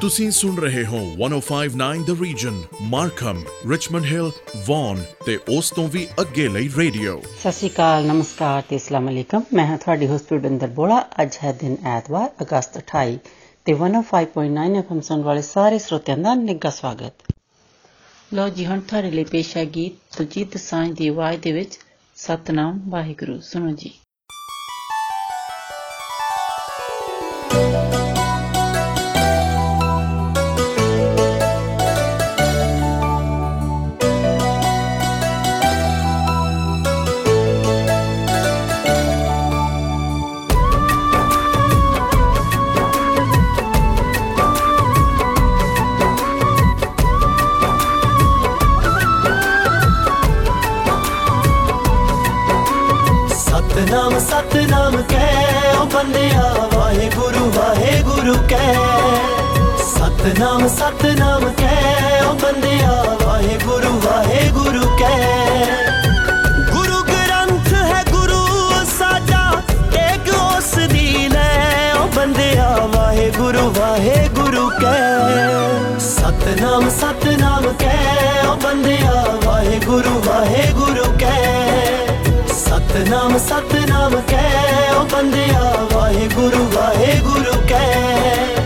ਤੁਸੀਂ ਸੁਣ ਰਹੇ ਹੋ 1059 the region Markham Richmond Hill Vaughan ਤੇ ਉਸ ਤੋਂ ਵੀ ਅੱਗੇ ਲਈ ਰੇਡੀਓ। ਸਤਿ ਸ਼੍ਰੀ ਅਕਾਲ, ਨਮਸਕਾਰ ਤੇ ਅਸਲਾਮ ਅਲੈਕਮ। ਮੈਂ ਹਾਂ ਤੁਹਾਡੀ ਹੋਸਟ ਰੁਡਿੰਦਰ ਬੋਲਾ। ਅੱਜ ਹੈ ਦਿਨ ਐਤਵਾਰ, ਅਗਸਤ 28 ਤੇ 105.9 ਐਫਐਮ ਸੁਣ ਵਾਲੇ ਸਾਰੇ ਸਰੋਤਿਆਂ ਦਾ ਨਿੱਘਾ ਸਵਾਗਤ। ਲੋ ਜੀ, ਹੁਣ ਤੁਹਾਡੇ ਲਈ ਪੇਸ਼ ਹੈ ਗੀਤ ਤੁਜੀਤ ਸਾਂਝ ਦੀ ਆਵਾਜ਼ ਦੇ ਵਿੱਚ, ਸਤਨਾਮ ਵਾਹਿਗੁਰੂ, ਸੁਣੋ ਜੀ। ਪੰਜਿਆ ਵਾਹਿਗੁਰੂ ਵਾਹਿਗੁਰੂ ਕਹਿ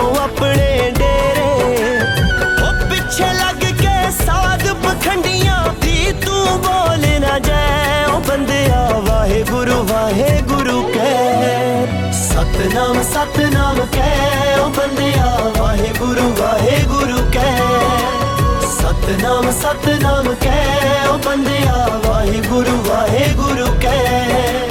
ਆਪਣੇ ਡੇਰੇ। ਉਹ ਪਿੱਛੇ ਲੱਗ ਕੇ ਸਾਧ ਪਖੰਡੀਆਂ ਦੀ ਤੂੰ ਬੋਲ ਨਾ ਜਾਏ। ਉਹ ਬੰਦਿਆ, ਵਾਹਿਗੁਰੂ ਵਾਹਿਗੁਰੂ ਕਹਿ। ਸਤਨਾਮ ਸਤਨਾਮ ਕਹਿ। ਉਹ ਬੰਦਿਆ, ਵਾਹਿਗੁਰੂ ਵਾਹਿਗੁਰੂ ਕਹਿ। ਸਤਨਾਮ ਸਤਨਾਮ ਕਹਿ। ਓ ਬੰਦਿਆ, ਵਾਹਿਗੁਰੂ ਵਾਹਿਗੁਰੂ ਕਹਿ।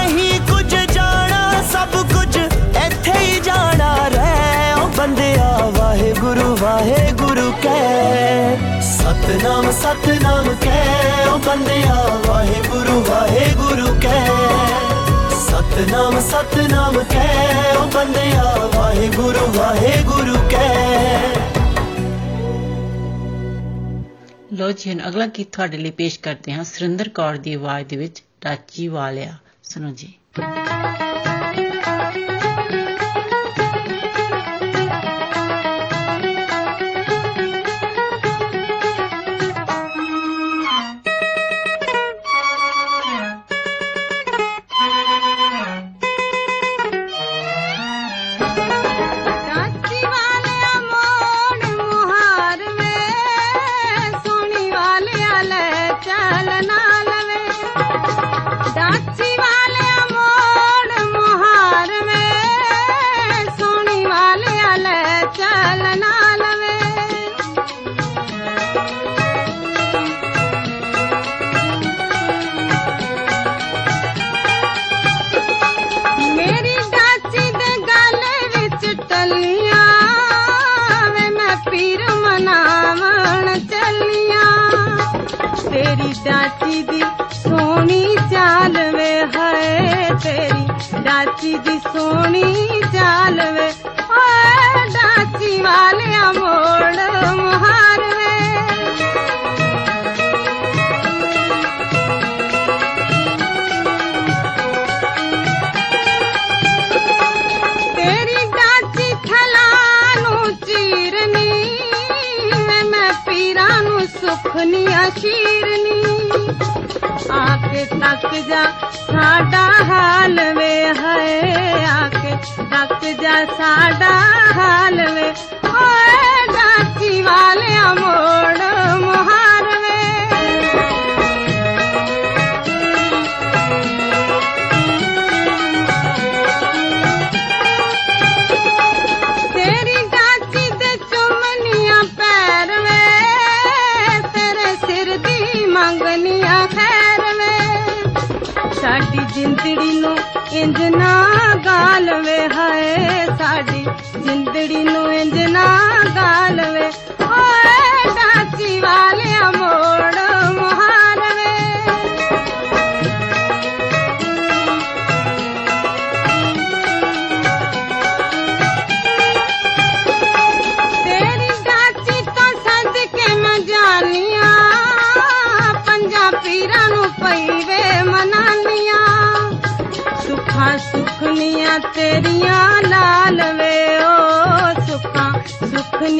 ਗੁਰੂ ਕਹਿ। ਸਤਨਾਮ ਸਤਨਾਮ ਕਹਿ, ਉਹ ਬੰਦਿਆ, ਵਾਹਿਗੁਰੂ ਵਾਹਿਗੁਰੂ ਕਹਿ। ਸਤਨਾਮ ਸਤਨਾਮ ਕਹਿ, ਉਹ ਬੰਦਿਆ, ਵਾਹਿਗੁਰੂ ਵਾਹਿਗੁਰੂ ਕਹਿ। ਲੋ ਜੀ, ਹੁਣ ਅਗਲਾ ਗੀਤ ਤੁਹਾਡੇ ਲਈ ਪੇਸ਼ ਕਰਦੇ ਹਾਂ। ਸੁਰਿੰਦਰ ਕੌਰ ਦੀ ਆਵਾਜ਼ ਦੇ ਵਿੱਚ ਟਾਚੀ ਵਾਲਿਆ। ਸੁਣੋ ਜੀ। गाल वे ही ज़ड़ी न इंज न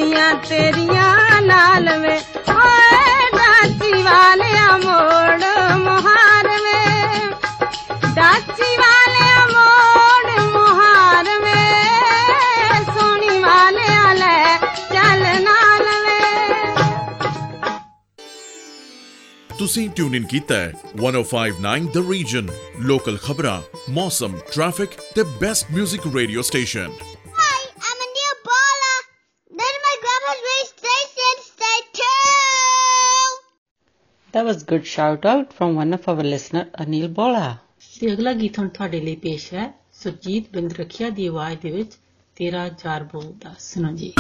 ਸੁਖਨੀਆਂ ਤੇਰੀਆਂ ਲਾਲ ਵੇ ਓਏ ਡਾਚੀ ਵਾਲਿਆ ਮੋੜ ਮੁਹਾਰ ਵੇ ਡਾਚੀ ਵਾਲਿਆ ਮੋੜ ਮੁਹਾਰ ਵੇ ਸੋਹਣੀ ਵਾਲਿਆ ਲੈ ਚੱਲ ਨਾਲ ਵੇ ਤੁਸੀਂ ਟਿਊਨ ਇਨ ਕੀਤਾ ਹੈ 1059 ਦ ਰੀਜਨ ਲੋਕਲ ਖਬਰਾਂ ਮੌਸਮ ਟ੍ਰੈਫਿਕ ਤੇ best 뮤직 radio station good shout out from one of our listener, Anil Bola. ਤੇ ਅਗਲਾ ਗੀਤ ਹੁਣ ਤੁਹਾਡੇ ਲਈ ਪੇਸ਼ ਹੈ, ਸੁਰਜੀਤ ਬਿੰਦ ਰਖਿਆ ਦੀ ਆਵਾਜ਼ ਦੇ ਵਿੱਚ ਤੇਰਾ ਜਾਰ ਬੋਲਦਾ ਸੁਣੋ ਜੀ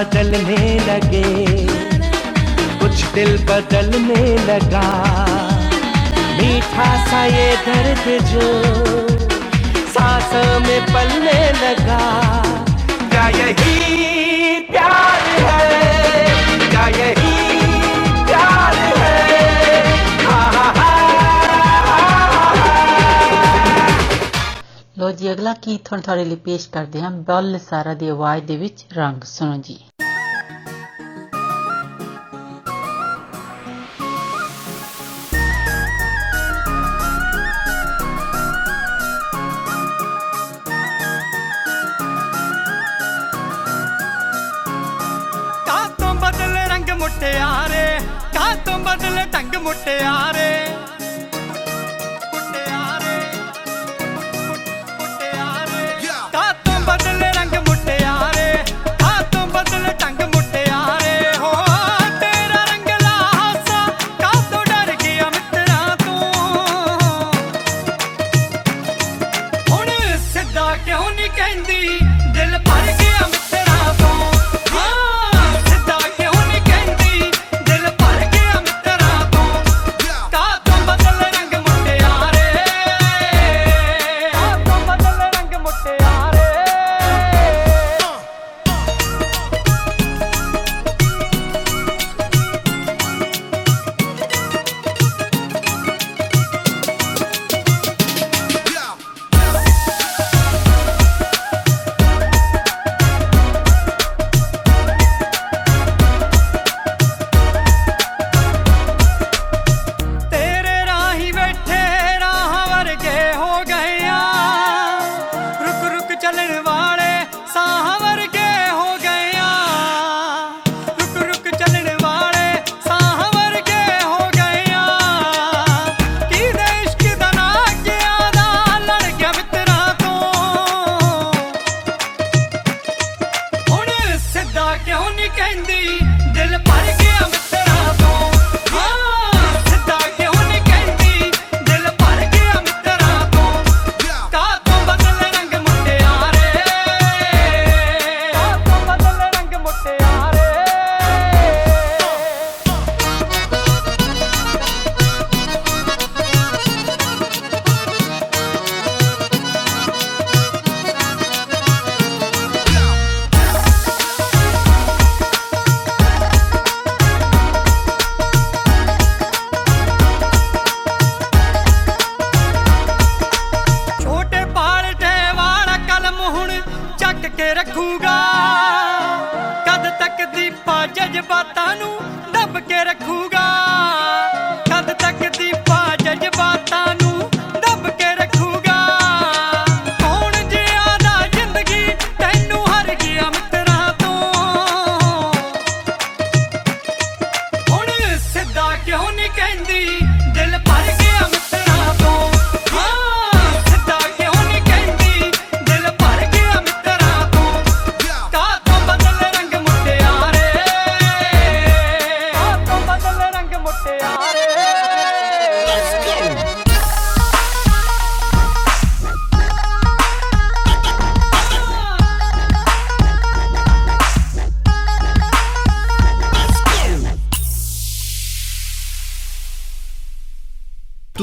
बदलने लगे कुछ दिल बदलने लगा मीठा सा ये दर्द जो सांसों में पलने लगा क्या यही प्यार है क्या यही प्यार है हा हा हा ਲੋ ਜੀ ਅਗਲਾ ਗੀਤ ਹੁਣ ਤੁਹਾਡੇ ਲਈ ਪੇਸ਼ ਕਰਦੇ ਹਾਂ ਬੱਲ ਸਾਰਾ ਦੀ ਆਵਾਜ਼ ਦੇ ਵਿੱਚ ਰੰਗ ਸੁਣੋ ਜੀ ਮੁਟਿਆਰੇ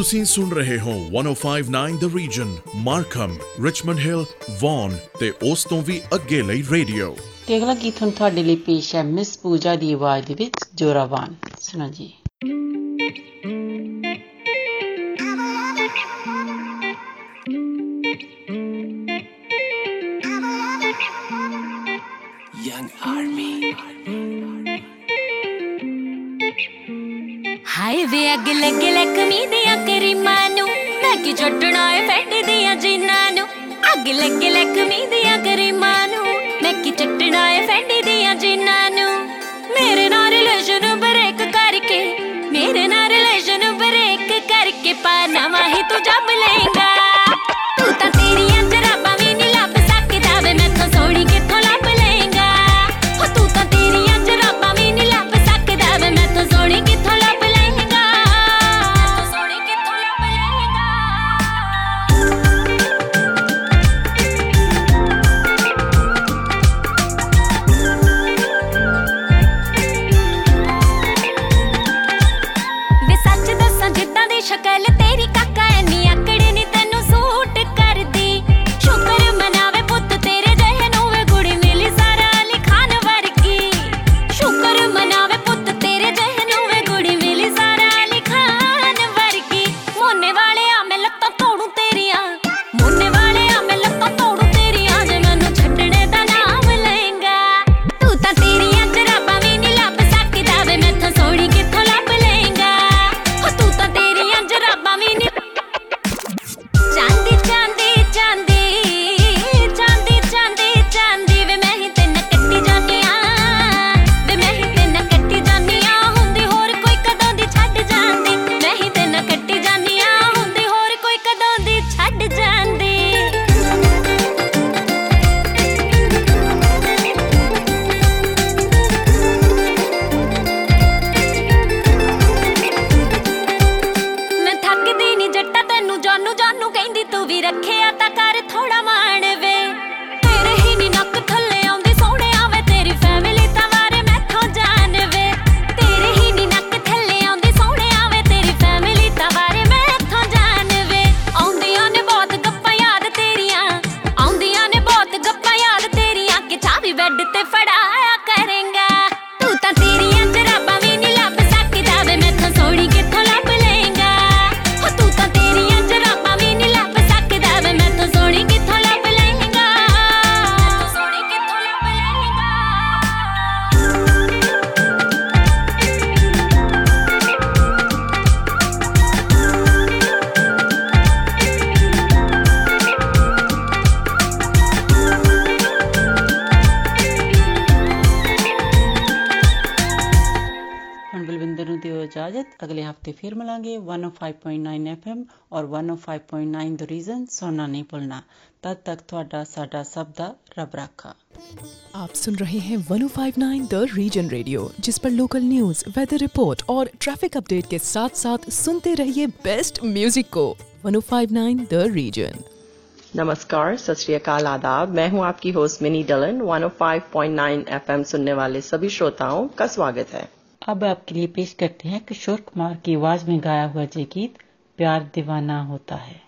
ਤੁਸੀਂ ਸੁਣ ਰਹੇ ਹੋ 1059 the region Markham Richmond Hill Vaughan ਤੇ ਉਸ ਤੋਂ ਵੀ ਅੱਗੇ ਲਈ ਰੇਡੀਓ ਤੇ ਅਗਲਾ ਗੀਤ ਹੁਣ ਤੁਹਾਡੇ ਲਈ ਪੇਸ਼ ਹੈ ਮਿਸ ਪੂਜਾ ਦੀ ਆਵਾਜ਼ ਦੇ ਵਿੱਚ ਜੋਰਾਵਾਨ ਸੁਣੋ ਜੀ ਹਾਏ ਵੇ ਅੱਗ ਲੱਗੇ ਲਕਮੀ ਦੀਆਂ ਕਰੀਮਾਂ ਨੂੰ ਮੈਂ ਕੀ ਛੱਡਣਾ ਏ ਫੈਟ ਦੀਆਂ ਜਿੰਨਾਂ ਨੂੰ ਅੱਗ ਲੱਗੇ ਲਕਮੀ ਦੀਆਂ ਕਰੀਮਾਂ ਨੂੰ ਮੈਂ ਕੀ ਛੱਡਣਾ ਏ ਫੈਟ ਦੀਆਂ ਜਿੰਨਾਂ ਨੂੰ ਮੇਰੇ ਨਾਲ ਰਿਲੇਸ਼ਨ ਬ੍ਰੇਕ ਕਰਕੇ ਮੇਰੇ ਨਾਲ ਰਿਲੇਸ਼ਨ ਬ੍ਰੇਕ ਕਰਕੇ ਪਾਣਾ ਵਾਹੀ ਤੂੰ ਜੱਬ five point nine the region ਸੋਨਾ नहीं ਭੁੱਲਣਾ तब तक ਤੁਹਾਡਾ ਸਾਡਾ ਸਭ ਦਾ ਰੱਬ ਰਾਖਾ आप सुन रहे हैं 1059 द रीजन रेडियो जिस पर लोकल न्यूज़ वेदर रिपोर्ट और ट्रैफ़िक अपडेट के साथ साथ सुनते रहिए बेस्ट म्यूज़िक को। 1059 द रीजन नमस्कार सत आदाब। मैं हूँ आपकी होस्ट मिनी डलन। 105.9 एफएम सुनने वाले सभी श्रोताओं का स्वागत है। अब आपके लिए पेश करते हैं किशोर कुमार की आवाज़ में गाया हुआ जय गीत प्यार दीवाना होता है।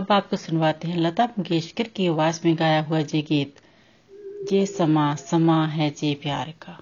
अब आपको सुनवाते हैं लता मंगेशकर की आवाज़ में गाया हुआ जे गीत, ये समा समा है जे प्यार का।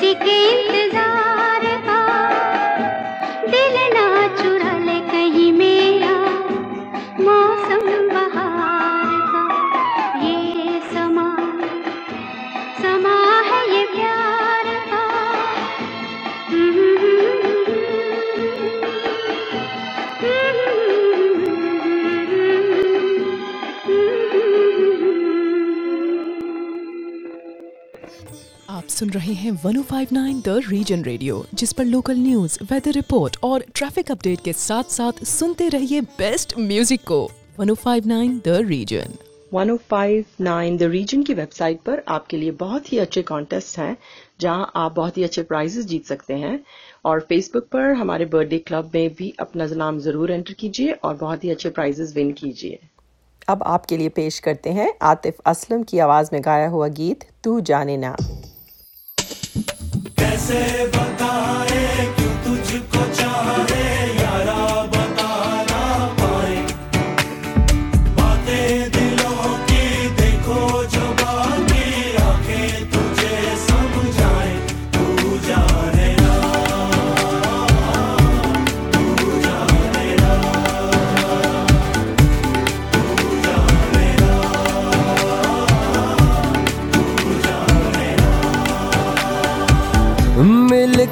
सिकेंद सुन 1059 द रीजन रेडियो जिस पर लोकल न्यूज़ वेदर रिपोर्ट और ट्रैफ़िक अपडेट के साथ साथ सुनते रहिए बेस्ट म्यूज़िक को। 1059 द रीजन 1059 द रीजन की वेबसाइट पर आपके लिए बहुत ही अच्छे कॉन्टेस्ट हैं जहाँ आप बहुत ही अच्छे प्राइजेस जीत सकते हैं। और फेसबुक पर हमारे बर्थडे क्लब में भी अपना नाम ज़रूर एंटर कीजिए और बहुत ही अच्छे प्राइजेस विन कीजिए। अब आपके लिए पेश करते हैं आतिफ असलम की आवाज़ में गाया हुआ गीत तू जाने ना। कैसे बताए क्यों तुझको चाहे?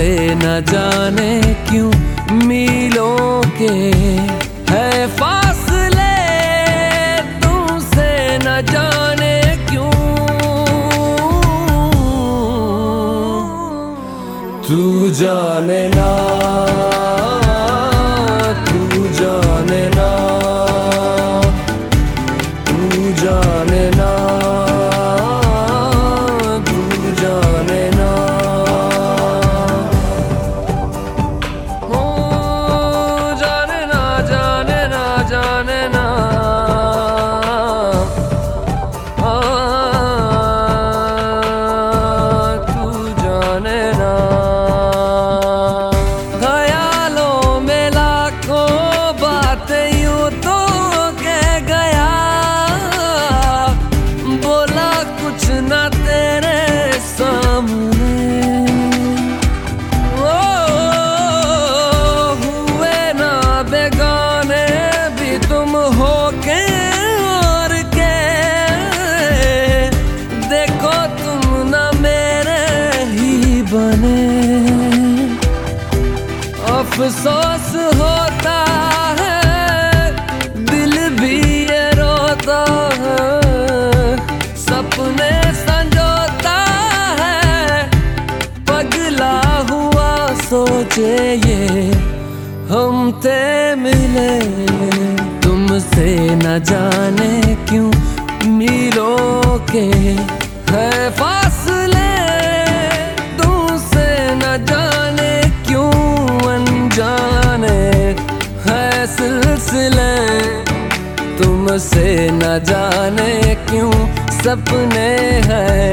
तुमसे न जाने क्यों मिलों के है फासले। तुमसे न जाने क्यों। तू जाने ना न जाने क्यों मीलों के है फासले। तुमसे न जाने क्यों अनजाने है सिलसिले। तुमसे न जाने क्यों सपने हैं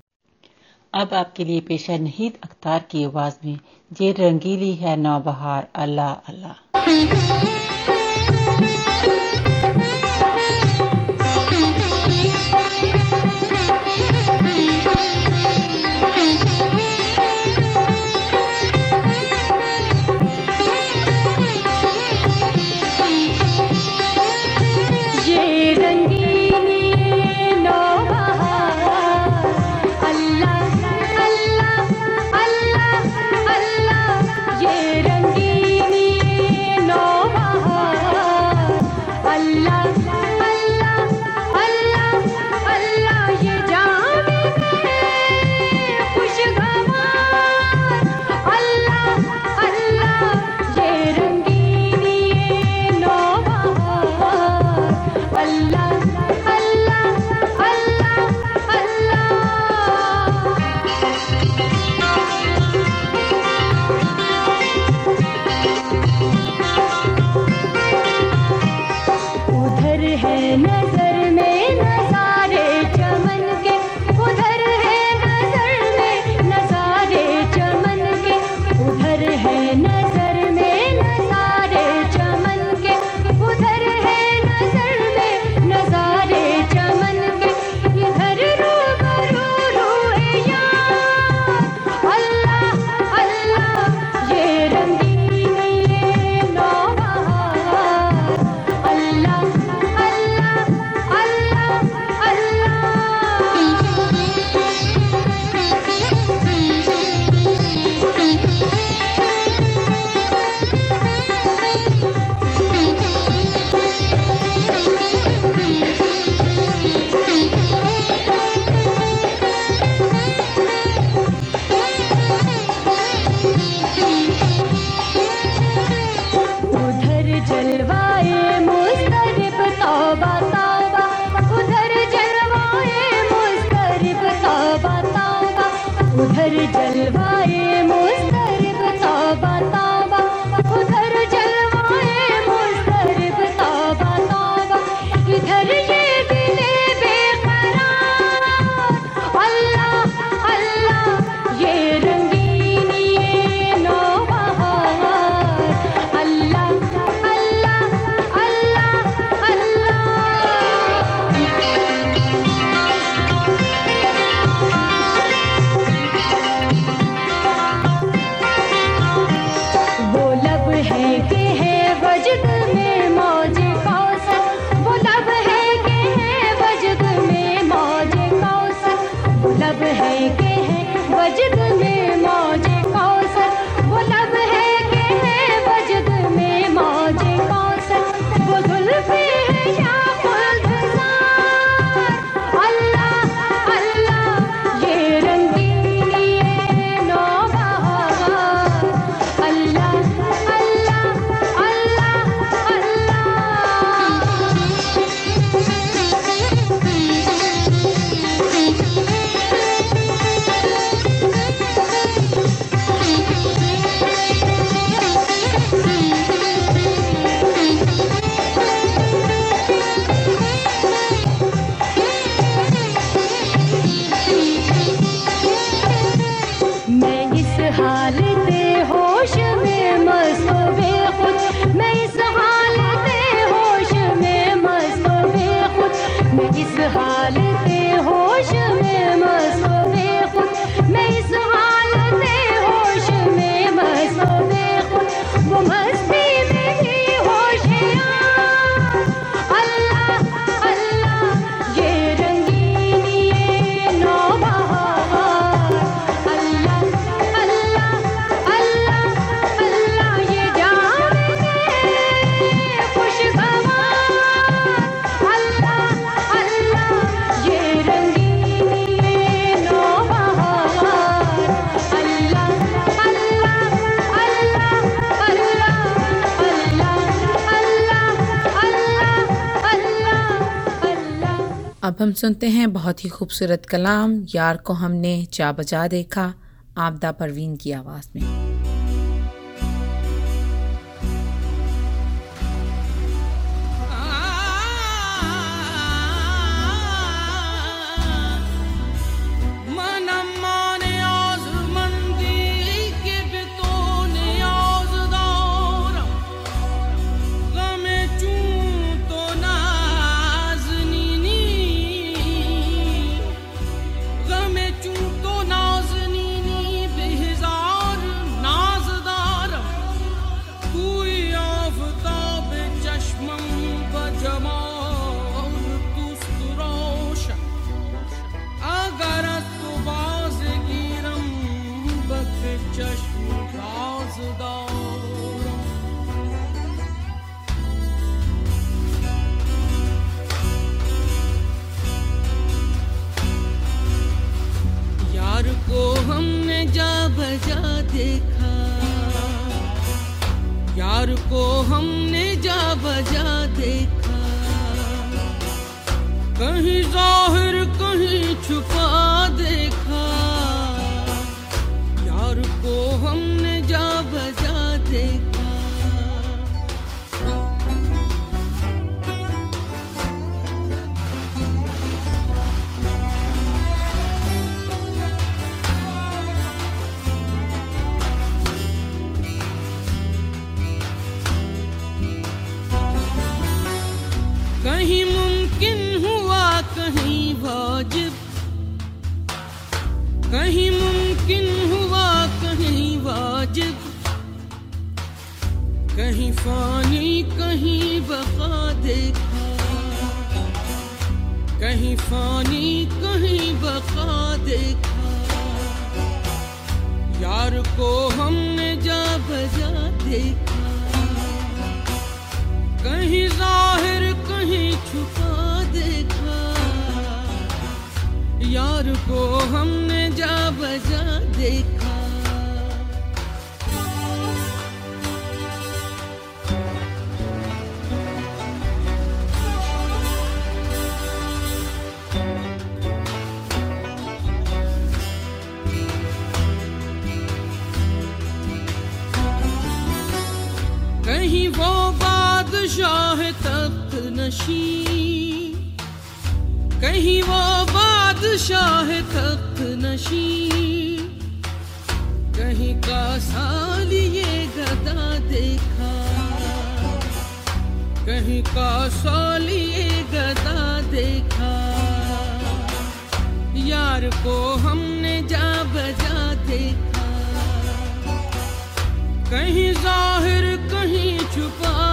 अब आपके लिए पेश है नहीद अख्तार की आवाज़ में, ये रंगीली है नौबहार, अल्लाह अल्लाह। हम सुनते हैं बहुत ही खूबसूरत कलाम, यार को हमने चा बजा देखा, आपदा परवीन की आवाज़ में। बजा देखा। यार को हमने जा बजा देखा। कहीं ज़ाहिर, कहीं छुपा देखा। यार को हमने वाजिब। कहीं मुमकिन हुआ, कहीं वाजिब। कहीं फानी, कहीं बका देखा। कहीं फानी, कहीं बका देखा। यार को हमने जा बजा देखा। कहीं ज़ाहिर, कहीं छुपा देखा। यार को हमने जा बजा देखा। कहीं वो बादशाह तख्त नशी बादशाह तख्त नशी कहीं का साल ये गदा देखा। कहीं का साल ये गदा देखा। यार को हमने जा बजा देखा। कहीं ज़ाहिर कहीं छुपा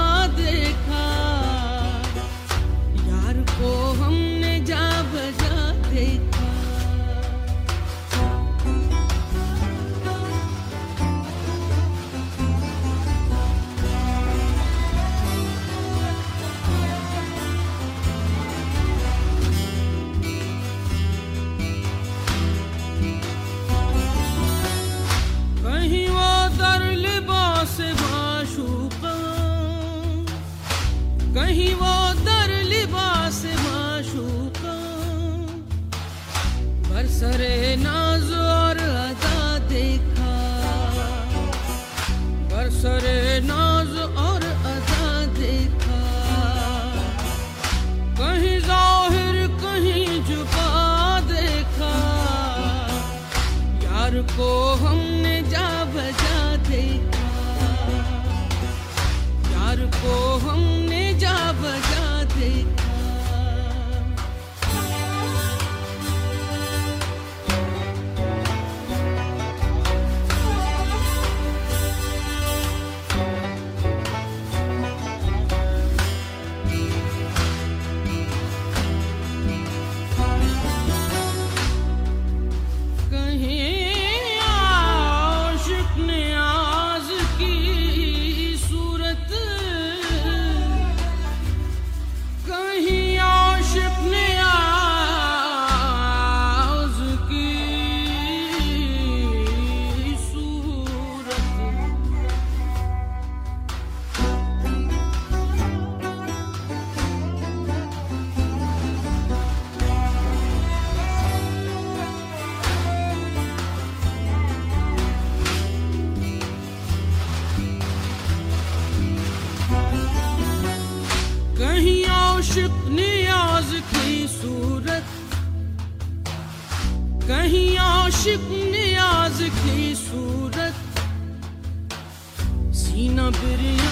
सीना बिरिया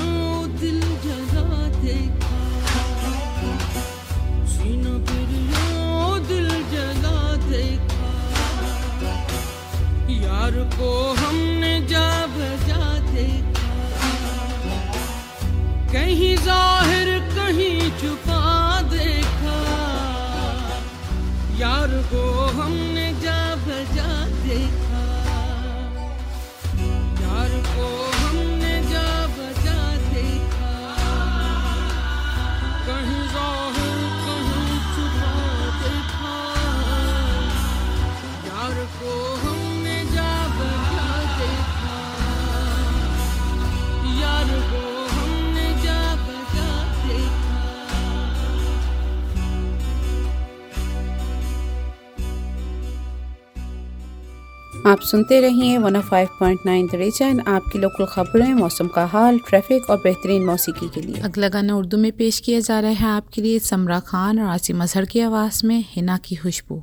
दिल जला देखा। सीना बिरिया दिल जला देखा। यार को हमने जा बजा देखा। कहीं ज़ाहिर आप सुनते रहिए वन ऑफ़ 105.9 नाइन रीजन आपकी लोकल खबरें, मौसम का हाल ट्रैफ़िक और बेहतरीन मौसीकी के लिए। अगला गाना उर्दू में पेश किया जा रहा है आपके लिए, समरा खान और आसिम अजहर की आवाज़ में हिना की खुशबू।